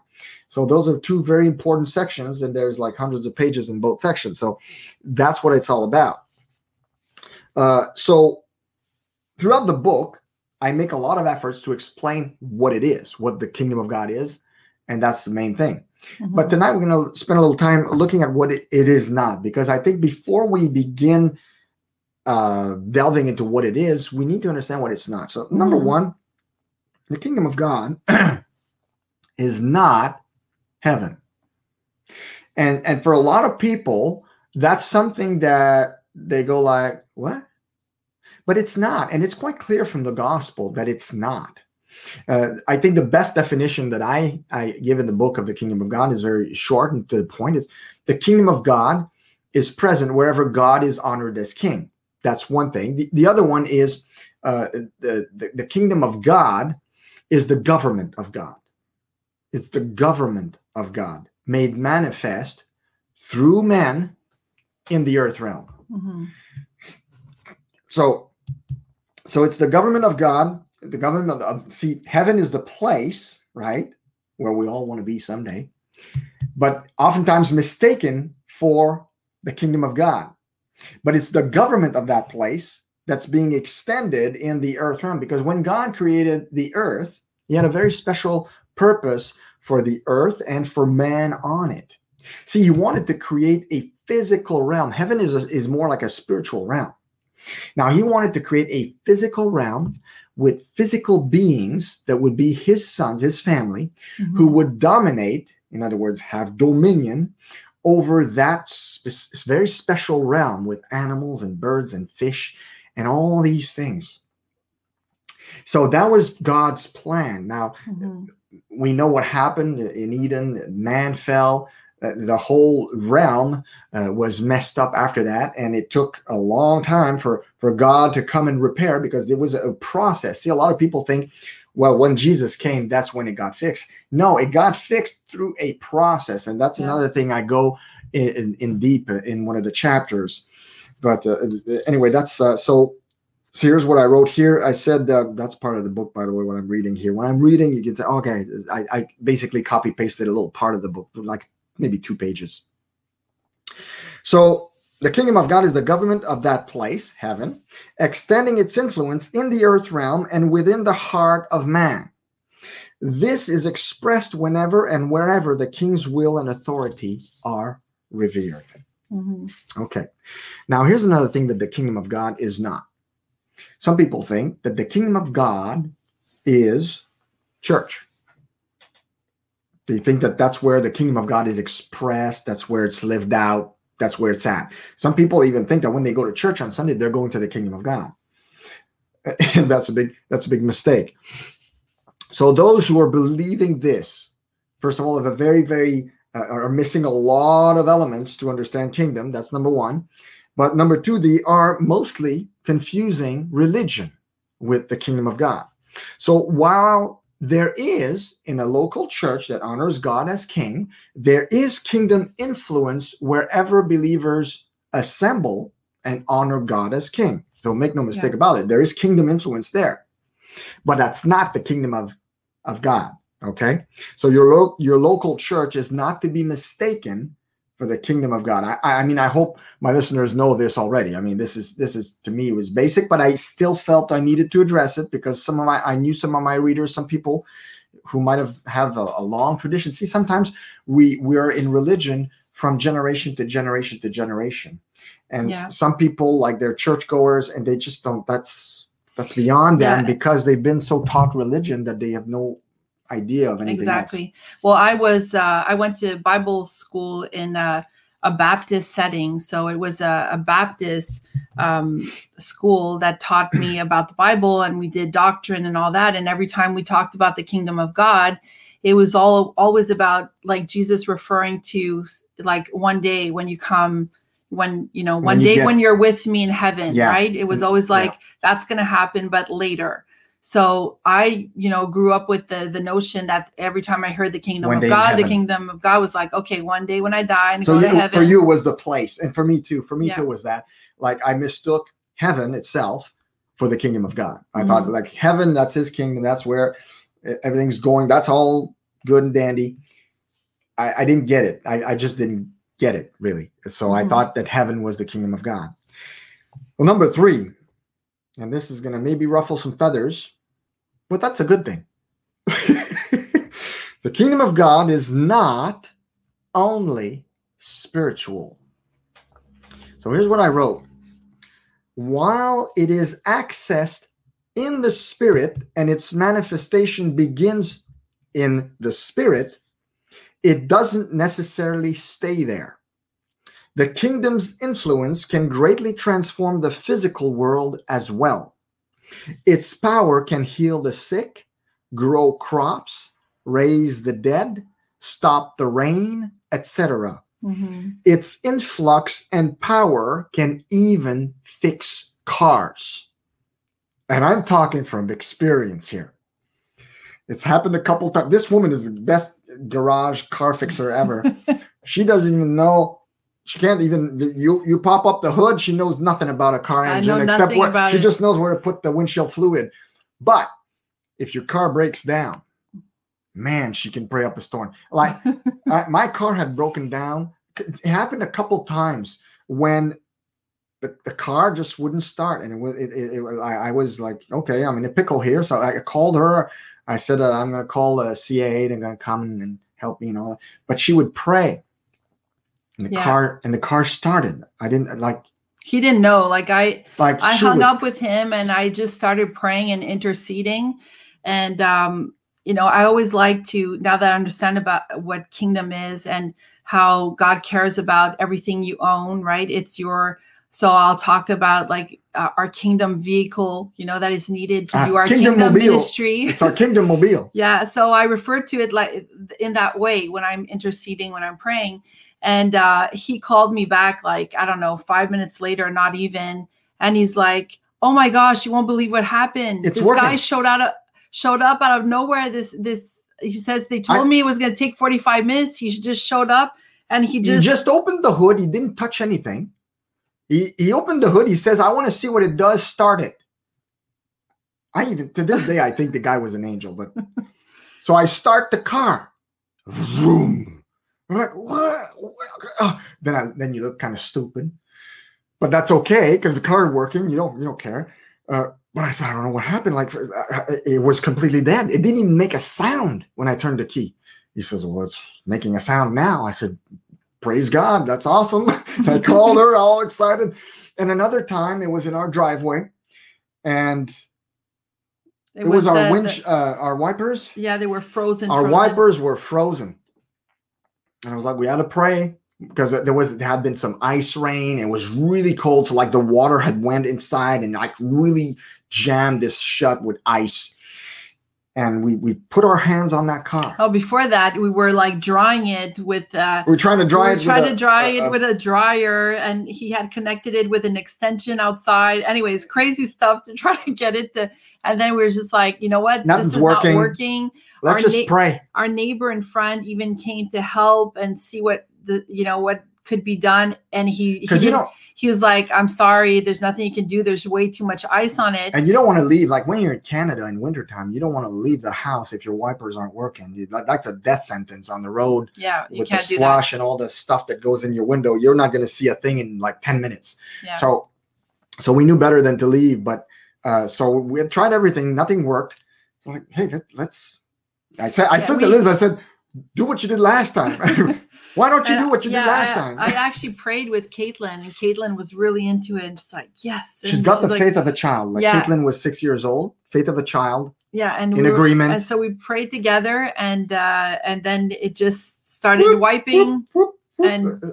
So those are two very important sections, and there's like hundreds of pages in both sections. So that's what it's all about. Uh, so throughout the book, I make a lot of efforts to explain what it is, what the kingdom of God is, and that's the main thing. Mm-hmm. But tonight we're going to spend a little time looking at what it, it is not, because I think before we begin uh, delving into what it is, we need to understand what it's not. So, number mm-hmm. one, the kingdom of God is not heaven. And and for a lot of people, that's something that they go like, what? But it's not. And it's quite clear from the gospel that it's not. Uh, I think the best definition that I, I give in the book of the kingdom of God is very short and to the point. Is the kingdom of God is present wherever God is honored as king. That's one thing. The, the other one is uh, the, the, the kingdom of God is the government of God. It's the government of God made manifest through men in the earth realm. Mm-hmm. So, so it's the government of God the government of see heaven is the place right where we all want to be someday but oftentimes mistaken for the kingdom of god. But it's the government of that place that's being extended in the earth realm because when god created the earth he had a very special purpose for the earth and for man on it. See he wanted to create a physical realm. Heaven is, a, is more like a spiritual realm. Now he wanted to create a physical realm with physical beings that would be his sons, his family, mm-hmm. who would dominate, in other words, have dominion over that spe- very special realm with animals and birds and fish and all these things. So that was God's plan. Now, mm-hmm. we know what happened in Eden, man fell. Uh, the whole realm uh, was messed up after that and it took a long time for for god to come and repair because there was a process see a lot of people think well when jesus came that's when it got fixed no it got fixed through a process and that's yeah. another thing i go in, in, in, deep in one of the chapters but uh, anyway that's uh, so so here's what I wrote here. I said that that's part of the book, by the way, what I'm reading here. When I'm reading, you can say, okay, I, I basically copy pasted a little part of the book, like maybe two pages. So the kingdom of God is the government of that place, heaven, extending its influence in the earth realm and within the heart of man. This is expressed whenever and wherever the king's will and authority are revered. Mm-hmm. Okay. Now, here's another thing that the kingdom of God is not. Some people think that the kingdom of God is church. They think that that's where the kingdom of God is expressed, that's where it's lived out, that's where it's at. Some people even think that when they go to church on Sunday, they're going to the kingdom of God. And that's a big that's a big mistake. So those who are believing this, first of all, have a very very uh, are missing a lot of elements to understand kingdom. That's number one. But number two, they are mostly confusing religion with the kingdom of God. So while there is in a local church that honors God as king, there is kingdom influence wherever believers assemble and honor God as king. So make no mistake Yeah. about it. There is kingdom influence there. But that's not the kingdom of, of God. Okay. So your lo- your local church is not to be mistaken for the kingdom of God. I, I mean, I hope my listeners know this already. I mean, this is this is to me it was basic, but I still felt I needed to address it because some of my I knew some of my readers, some people who might have have a, a long tradition. See, sometimes we we're in religion from generation to generation to generation, and Yeah. some people like they're churchgoers and they just don't. That's that's beyond them Yeah. because they've been so taught religion that they have no idea of anything else. exactly well i was uh, i went to bible school in a, a baptist setting so it was a, a baptist um, school that taught me about the bible and we did doctrine and all that and every time we talked about the kingdom of god it was all always about like jesus referring to like one day when you come when you know When one you day get- when you're with me in heaven Yeah. right it was Mm, always yeah. like that's going to happen but later so i you know grew up with the the notion that every time i heard the kingdom One of god the kingdom of god was like okay one day when i die and so go to heaven for you was the place and for me too for me Yeah. too was that like i mistook heaven itself for the kingdom of god i thought Mm-hmm. like heaven that's his kingdom that's where everything's going that's all good and dandy i, I didn't get it I, I just didn't get it really so i Mhm. thought that heaven was the kingdom of god well number three and this is going to maybe ruffle some feathers but that's a good thing the kingdom of god is not only spiritual. So here's what I wrote. While it is accessed in the spirit and its manifestation begins in the spirit, it doesn't necessarily stay there. The kingdom's influence can greatly transform the physical world as well. Its power can heal the sick, grow crops, raise the dead, stop the rain, etc. Mhm. Its influx and power can even fix cars. And I'm talking from experience here. It's happened a couple times. This woman is the best garage car fixer ever. she doesn't even know. She can't even. You you pop up the hood. She knows nothing about a car engine except what she it. just knows where to put the windshield fluid. But if your car breaks down, man, she can pray up a storm. Like I, my car had broken down. It happened a couple times when the, the car just wouldn't start, and it was it, it, it was- I, I was like, okay, I'm in a pickle here. So I called her. I said, uh, I'm going to call uh, CAA. They're going to come and help me and all that. But she would pray, and the Yeah. car and the car started. I didn't like he didn't know like i like I hung would- up with him and I just started praying and interceding. And, um, you know, I always like to, now that I understand about what kingdom is and how God cares about everything you own, right? It's your, so I'll talk about like uh, our kingdom vehicle, you know, that is needed to Ah, do our Kingdom kingdom ministry. It's our kingdom mobile. Yeah, so I refer to it like in that way when I'm interceding, when I'm praying. And uh, he called me back like I don't know, five minutes later, not even, and he's like, "Oh my gosh, you won't believe what happened! It's this guy showed out, of, showed up out of nowhere. This this he says they told I- me it was going to take 45 minutes. He just showed up, and he He just, just opened the hood. He didn't touch anything. He he opened the hood. He says, "I want to see what it does." Start it. I even to this day I think the guy was an angel. But so I start the car. Vroom. I'm like, what? then I then you look kind of stupid, but that's okay because the car is working. You don't you don't care. Uh, but I said, I don't know what happened. Like it was completely dead. It didn't even make a sound when I turned the key. He says, Well, it's making a sound now. I said, Praise God, that's awesome. I called her all excited. And another time it was in our driveway, and it, was, our the- winch, the- uh, our wipers. yeah, they were frozen. Our frozen. wipers were frozen. And I was like, we had to pray because there was there had been some ice rain. It was really cold, so like the water had went inside and like really jammed this shut with ice. and we we put our hands on that car. Oh, before that, we were like drying it with. Uh, We're trying to dry we it. were trying to a- dry a- it a- with a dryer, and he had connected it with an extension outside. Anyways, crazy stuff to try to get it to. And then we were just like, you know what? Nothing's this is working. not working. Let's our just na- pray. Our neighbor in front even came to help and see what the you know what could be done. And he he, Because you know, he was like, "I'm sorry, there's nothing you can do. There's way too much ice on it." and you don't want to leave. Like when you're in Canada in wintertime, you don't want to leave the house if your wipers aren't working. That's a death sentence on the road yeah, with the slush and all the stuff that goes in your window. You're not going to see a thing in like 10 minutes. Yeah. So, so we knew better than to leave. But uh, so we had tried everything, nothing worked. I'm like, hey, let, let's. I said, I Yeah, said to Liz, I said, do what you did last time. Why don't you do what you yeah, did last I, time? I actually prayed with Caitlin, and Caitlin was really into it, and just like, "Yes." she's got the like- faith of a child. Like Yeah. Caitlin was six years old, faith of a child, yeah, and in we were- agreement. And so we prayed together, and uh, and then it just started Whoop, wiping. Whoop, whoop. and- Uh,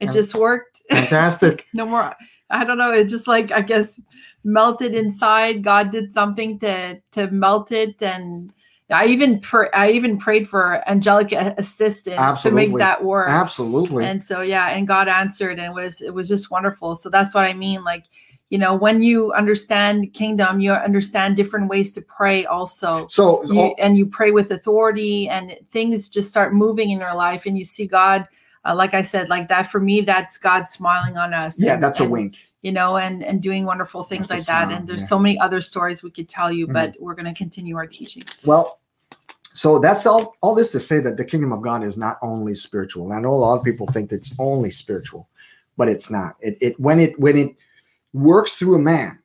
It And- just worked. fantastic. no more. I don't know. It just like I guess melted inside. God did something to to melt it, and I even pr- I even prayed for angelic assistance to make that work. Absolutely. and so yeah and god answered and it was it was just wonderful so that's what i mean like you know when you understand kingdom you understand different ways to pray also so, you, and you pray with authority and things just start moving in your life and you see god uh, like i said like that for me that's god smiling on us yeah, and- that's a wink. You know and and doing wonderful things That's like that and there's yeah. so many other stories we could tell you Mhm. but we're going to continue our teaching Well, so that's all. All this to say that the kingdom of God is not only spiritual. I know a lot of people think it's only spiritual, but it's not. It, it when it when it works through a man,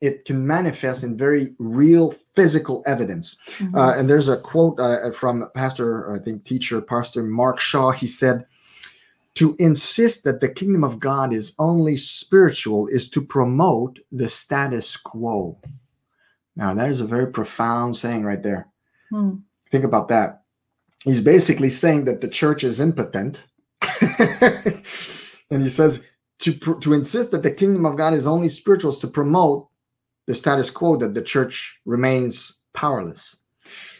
it can manifest in very real physical evidence. Mhm. Uh, and there's a quote uh, from Pastor, I think, teacher, Pastor Mark Shaw. He said, To insist that the kingdom of God is only spiritual is to promote the status quo. Now, that is a very profound saying right there. Hmm. Think about that. He's basically saying that the church is impotent. and he says, to, to insist that the kingdom of God is only spiritual is to promote the status quo that the church remains powerless.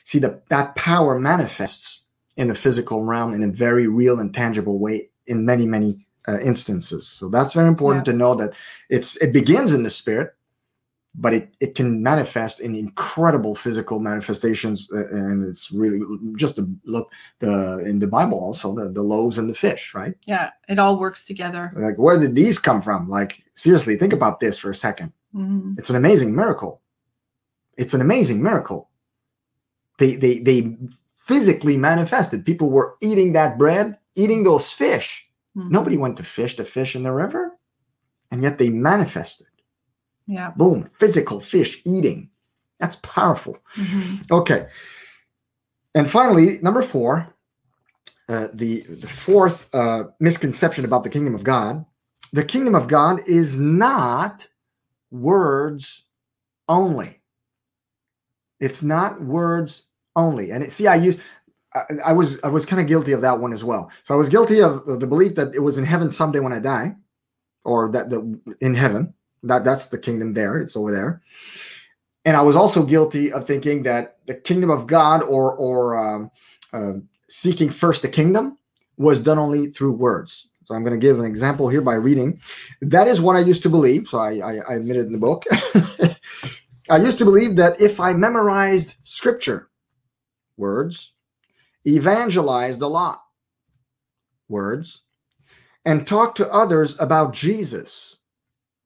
See, the, that power manifests in the physical realm in a very real and tangible way in many, many uh, instances. So that's very important to know that it's it begins in the spirit, but it, it can manifest in incredible physical manifestations, uh, and it's really just to look the in the Bible also the, the loaves and the fish, right? yeah it all works together Like where did these come from? Like seriously, think about this for a second. Mhm. It's an amazing miracle. It's an amazing miracle. They they they physically manifested. People were eating that bread, eating those fish. Mhm. Nobody went to fish the fish in the river, and yet they manifested. yeah Boom, physical fish eating. That's powerful. Mhm. Okay. And finally, number four, uh, the the fourth uh, misconception about the kingdom of God: the kingdom of God is not words only. It's not words only. And it, see, I use. I, was I was kind of guilty of that one as well. So I was guilty of the belief that it was in heaven someday when I die, or that the in heaven that that's the kingdom there. It's over there and I was also guilty of thinking that the kingdom of God or or um, uh, seeking first the kingdom was done only through words. So I'm going to give an example here by reading. That is what I used to believe. So I, I, I admitted in the book. I used to believe that if I memorized scripture, words, evangelized a lot, words, and talked to others about Jesus,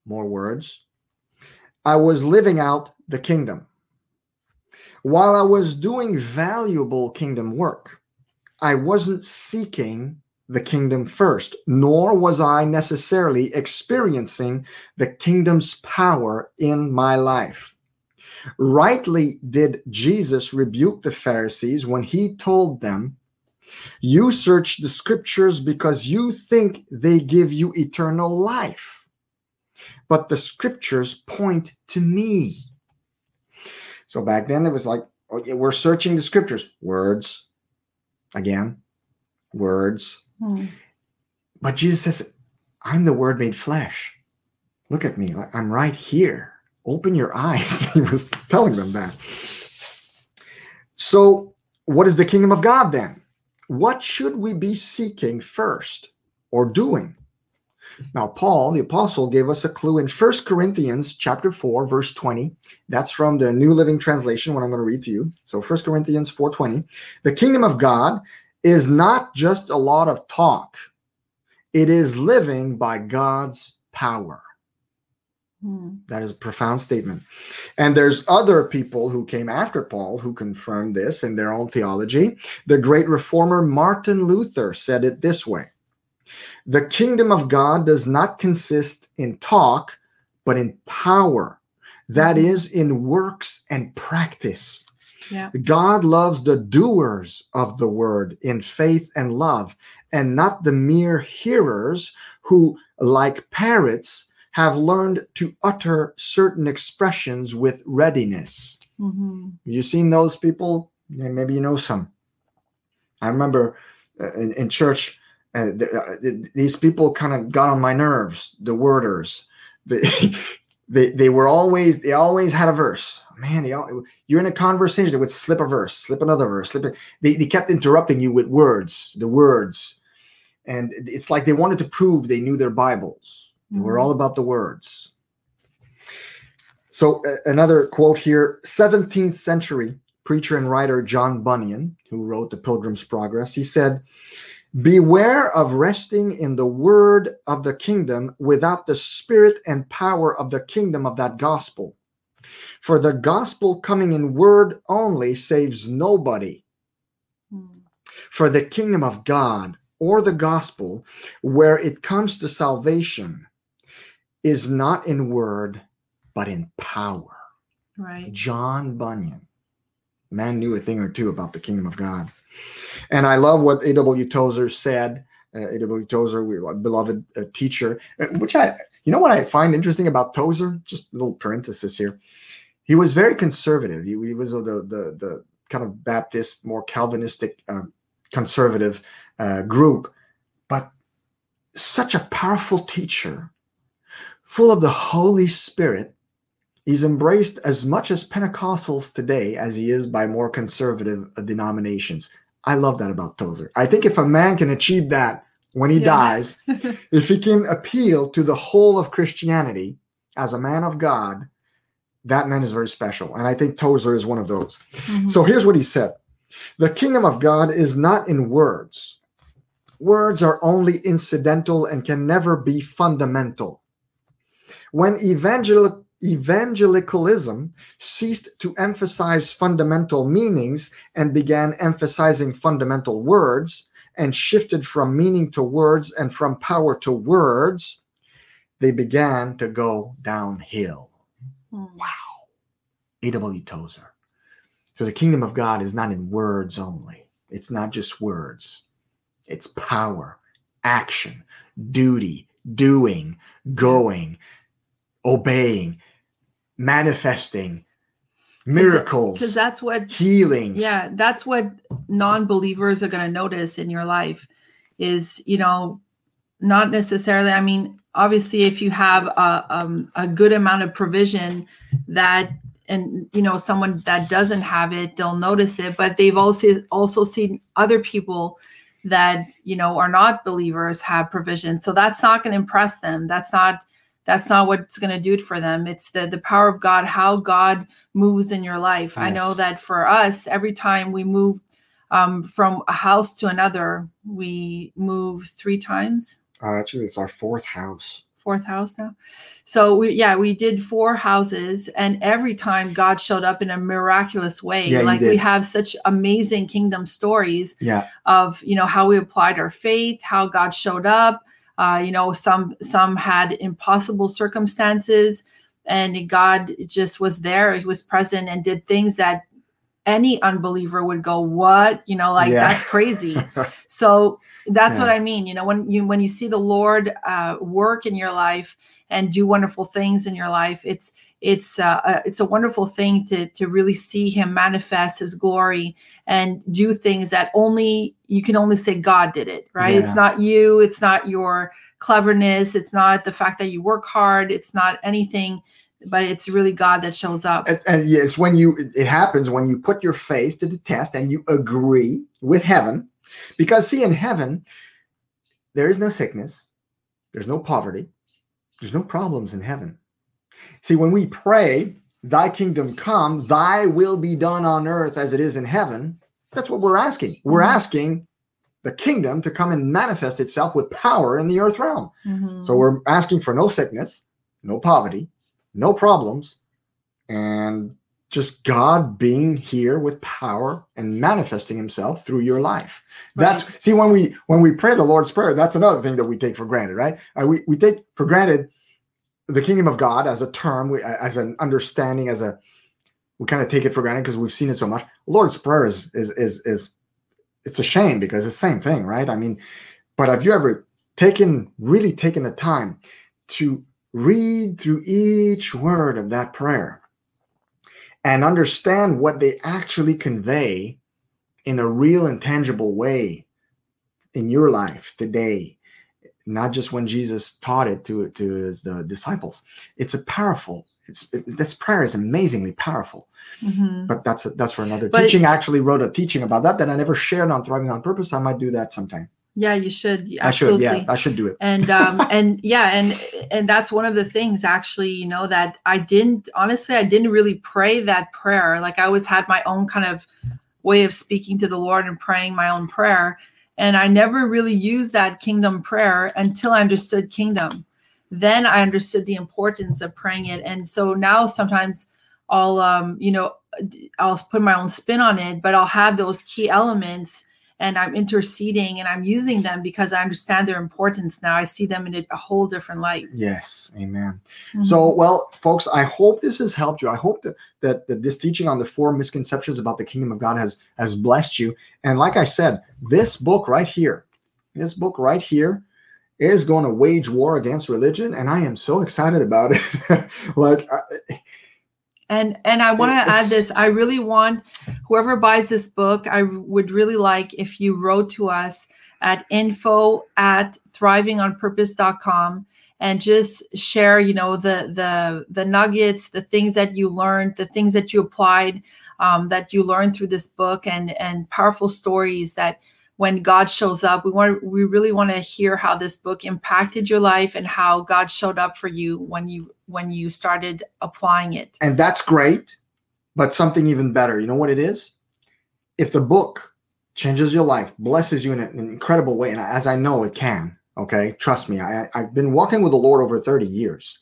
more words, I was living out the kingdom. While I was doing valuable kingdom work, I wasn't seeking the kingdom first, nor was I necessarily experiencing the kingdom's power in my life. Rightly did Jesus rebuke the Pharisees when he told them, You search the scriptures because you think they give you eternal life but the scriptures point to me. So back then it was like, okay, we're searching the scriptures, words, again, words. Hmm. But Jesus says, I'm the word made flesh. Look at me, I'm right here. Open your eyes. he was telling them that. So, what is the kingdom of God then? What should we be seeking first or doing? Now, Paul, the apostle, gave us a clue in First Corinthians chapter 4, verse 20. That's from the New Living Translation, what I'm going to read to you. So First Corinthians 4:20. The kingdom of God is not just a lot of talk. It is living by God's power. Hmm. That is a profound statement. And there's other people who came after Paul who confirmed this in their own theology. The great reformer Martin Luther said it this way The kingdom of God does not consist in talk, but in power. That Mhm. in works and practice. Yeah. God loves the doers of the word in faith and love, and not the mere hearers who, like parrots, have learned to utter certain expressions with readiness. Mhm. You seen those people? Maybe you know some. I remember uh, in, in church, uh, uh, these people kind of got on my nerves. The worders, they, they they were always they always had a verse. Man, they all, you're in a conversation, they would slip a verse, slip another verse, slip it. They, they kept interrupting you with words, the words, and it's like they wanted to prove they knew their Bibles. They were all about the words. So uh, another quote here: 17th century preacher and writer John Bunyan, who wrote The Pilgrim's Progress, he said, "Beware of resting in the word of the kingdom without the spirit and power of the kingdom of that gospel. For the gospel coming in word only saves nobody." Hmm. For the kingdom of God or the gospel, where it comes to salvation, is not in word, but in power. Right. John Bunyan. Man knew a thing or two about the kingdom of God. And I love what A.W. Tozer said. Uh, A.W. Tozer, we beloved uh, teacher, uh, which I, you know what I find interesting about Tozer? Just a little parenthesis here. He was very conservative. He, he was the, the, the kind of Baptist, more Calvinistic, um, conservative uh, group, but such a powerful teacher, full of the Holy Spirit. He's embraced as much as Pentecostals today as he is by more conservative uh, denominations. I love that about Tozer. I think if a man can achieve that when he Yeah. dies, if he can appeal to the whole of Christianity as a man of God, that man is very special. And I think Tozer is one of those. Mhm. So here's what he said The kingdom of God is not in words. Words are only incidental and can never be fundamental. When evangel- evangelicalism ceased to emphasize fundamental meanings and began emphasizing fundamental words and shifted from meaning to words and from power to words, they began to go downhill. Hmm. A.W. Tozer. So the kingdom of God is not in words only. It's not just words. It's power, action, duty, doing, going, obeying, manifesting, miracles, because that's what healing yeah that's what non-believers are going to notice in your life is you know not necessarily i mean obviously if you have a, um, a good amount of provision that and you know someone that doesn't have it they'll notice it but they've also also seen other people that you know are not believers have provision. So that's not going to impress them. That's not that's not what's going to do it for them it's the the power of god how god moves in your life i know that for us every time we move um, from a house to another we move three times Uh, actually, it's our fourth house. fourth house now. So we yeah, we did four houses and every time God showed up in a miraculous way. Yeah, like we have such amazing kingdom stories Yeah. of, you know, how we applied our faith, how God showed up. Uh, you know, some some had impossible circumstances and God just was there. He was present and did things that any unbeliever would go, "What?" You know, like Yeah. that's crazy. So that's Yeah. what I mean. You know, when you when you see the Lord uh, work in your life and do wonderful things in your life, it's it's uh, uh, it's a wonderful thing to to really see Him manifest His glory and do things that only you can only say God did it. Right? It's not you. It's not your cleverness. It's not the fact that you work hard. It's not anything but it's really God that shows up. And, and yeah, it's when you it happens when you put your faith to the test and you agree with heaven, because see in heaven there is no sickness, there's no poverty, there's no problems in heaven. See, when we pray, "Thy kingdom come, Thy will be done on earth as it is in heaven," that's what we're asking. We're Mhm. asking the kingdom to come and manifest itself with power in the earth realm. Mhm. So we're asking for no sickness, no poverty, no problems, and just God being here with power and manifesting himself through your life. That's see when we when we pray the Lord's Prayer, that's another thing that we take for granted, right? Uh, we, we take for granted the kingdom of God as a term, we, as an understanding, as a we kind of take it for granted because we've seen it so much. Lord's Prayer is is is is it's a shame because it's the same thing, right? I mean, but have you ever taken really taken the time to read through each word of that prayer and understand what they actually convey in a real and tangible way in your life today not just when jesus taught it to to his the disciples. It's a powerful it's it, this prayer is amazingly powerful. Mhm. but that's that's for another But- teaching. I actually wrote a teaching about that that i never shared on thriving on purpose. I might do that sometime. Yeah, you should. i should yeah i should do it. And um and yeah and and that's one of the things actually you know that i didn't honestly i didn't really pray that prayer. Like i always had my own kind of way of speaking to the lord and praying my own prayer and i never really used that kingdom prayer until i understood kingdom. Then i understood the importance of praying it. And so now sometimes i'll um you know i'll put my own spin on it but i'll have those key elements and I'm interceding and I'm using them because I understand their importance now. I see them in a, whole different light. yes amen Mhm. So, well, folks, I hope this has helped you. I hope that, that that this teaching on the four misconceptions about the kingdom of God has has blessed you. And like I said, this book right here, this book right here, is going to wage war against religion, and I am so excited about it. like, I- and and I want to add this. I really want whoever buys this book, I would really like if you wrote to us at info at thrivingonpurpose.com and just share, you know, the the the nuggets, the things that you learned, the things that you applied, um, that you learned through this book, and and powerful stories that when God shows up, we want we really want to hear how this book impacted your life and how God showed up for you when you when you started applying it. and that's great, but something even better. You know what it is? If the book changes your life, blesses you in an incredible way, and as I know it can, okay, trust me, I, I've been walking with the Lord over 30 years.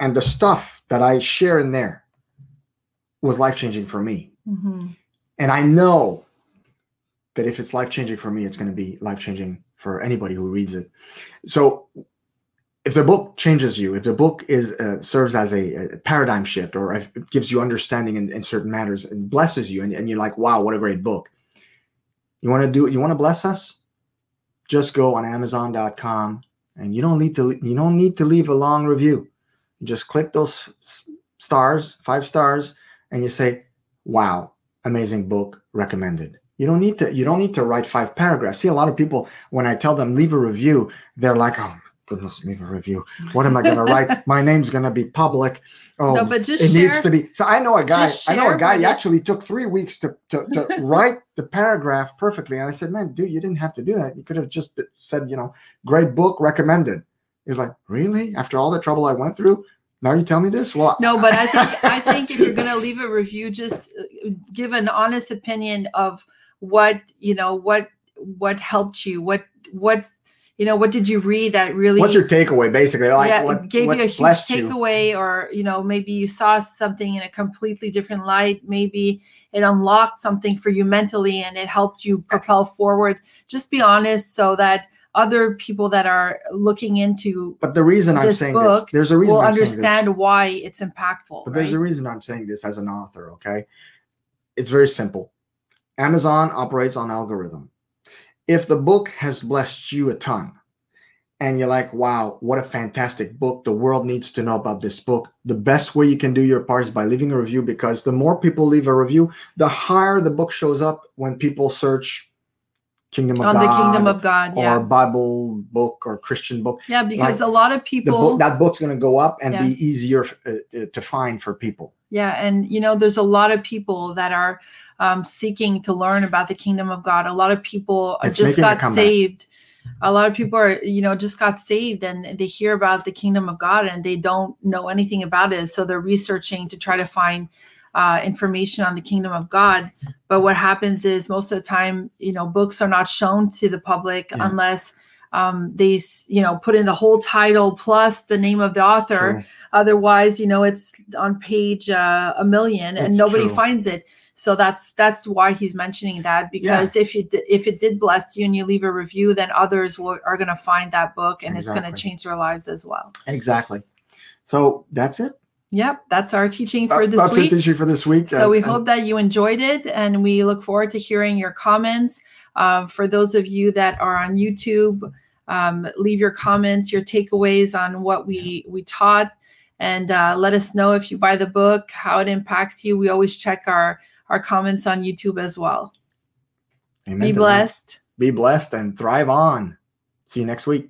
And the stuff that I share in there was life changing for me. Mhm. And I know that if it's life changing for me, it's going to be life changing for anybody who reads it. So, if the book changes you, if the book is uh, serves as a, a paradigm shift or it gives you understanding in, in certain matters and blesses you, and, and you're like, "Wow, what a great book!" You want to do? You want to bless us? Just go on Amazon.com, and you don't need to. You don't need to leave a long review. You just click those stars, five stars, and you say, "Wow, amazing book, recommended." You don't need to. You don't need to write five paragraphs. See, a lot of people when I tell them leave a review, they're like, "Oh goodness, leave a review. What am I going to write? My name's going to be public. Oh, no, but just it share. needs to be." So I know a guy. I know a guy. He actually took three weeks to to, to write the paragraph perfectly, and I said, "Man, dude, you didn't have to do that. You could have just said, you know, great book recommended." He's like, "Really? After all the trouble I went through, now you tell me this?" Well, no, but I think I think if you're gonna leave a review, just uh, give an honest opinion of what you know, what what helped you, what what you know, what did you read that really what's your takeaway, basically? Like, yeah, what gave what you a huge takeaway, or you know, maybe you saw something in a completely different light. Maybe it unlocked something for you mentally, and it helped you propel forward. Just be honest, so that other people that are looking into But the reason I'm saying this, there's a reason will I'm understand why it's impactful. But there's a reason I'm saying this as an author, okay? It's very simple. Amazon operates on algorithm. If the book has blessed you a ton and you're like, wow, what a fantastic book. The world needs to know about this book. The best way you can do your part is by leaving a review because the more people leave a review, the higher the book shows up when people search Kingdom of on God, the kingdom of God. or Yeah, Bible book or Christian book. yeah, because a lot of people. book that book's going to go up and Yeah. be easier uh, uh, to find for people. Yeah, and you know, there's a lot of people that are um, seeking to learn about the kingdom of God. A lot of people It's just got saved. A lot of people are, you know, just got saved and they hear about the kingdom of God and they don't know anything about it. So they're researching to try to find uh, information on the kingdom of God. But what happens is most of the time, you know, books are not shown to the public Yeah. unless um, they, you know, put in the whole title plus the name of the author true. otherwise you know it's on page uh, a million and It's nobody true. finds it so that's that's why he's mentioning that because if you if it did bless you and you leave a review then others will, are going to find that book and it's going to change their lives as well. Exactly. So that's it. yep that's our teaching for this that's week. issue for this week. so Uh, we hope that you enjoyed it and we look forward to hearing your comments. Uh, for those of you that are on youtube um, leave your comments your takeaways on what we we taught. And uh, let us know if you buy the book how it impacts you. We always check our our comments on youtube as well Amen be blessed Be blessed and thrive on. See you next week.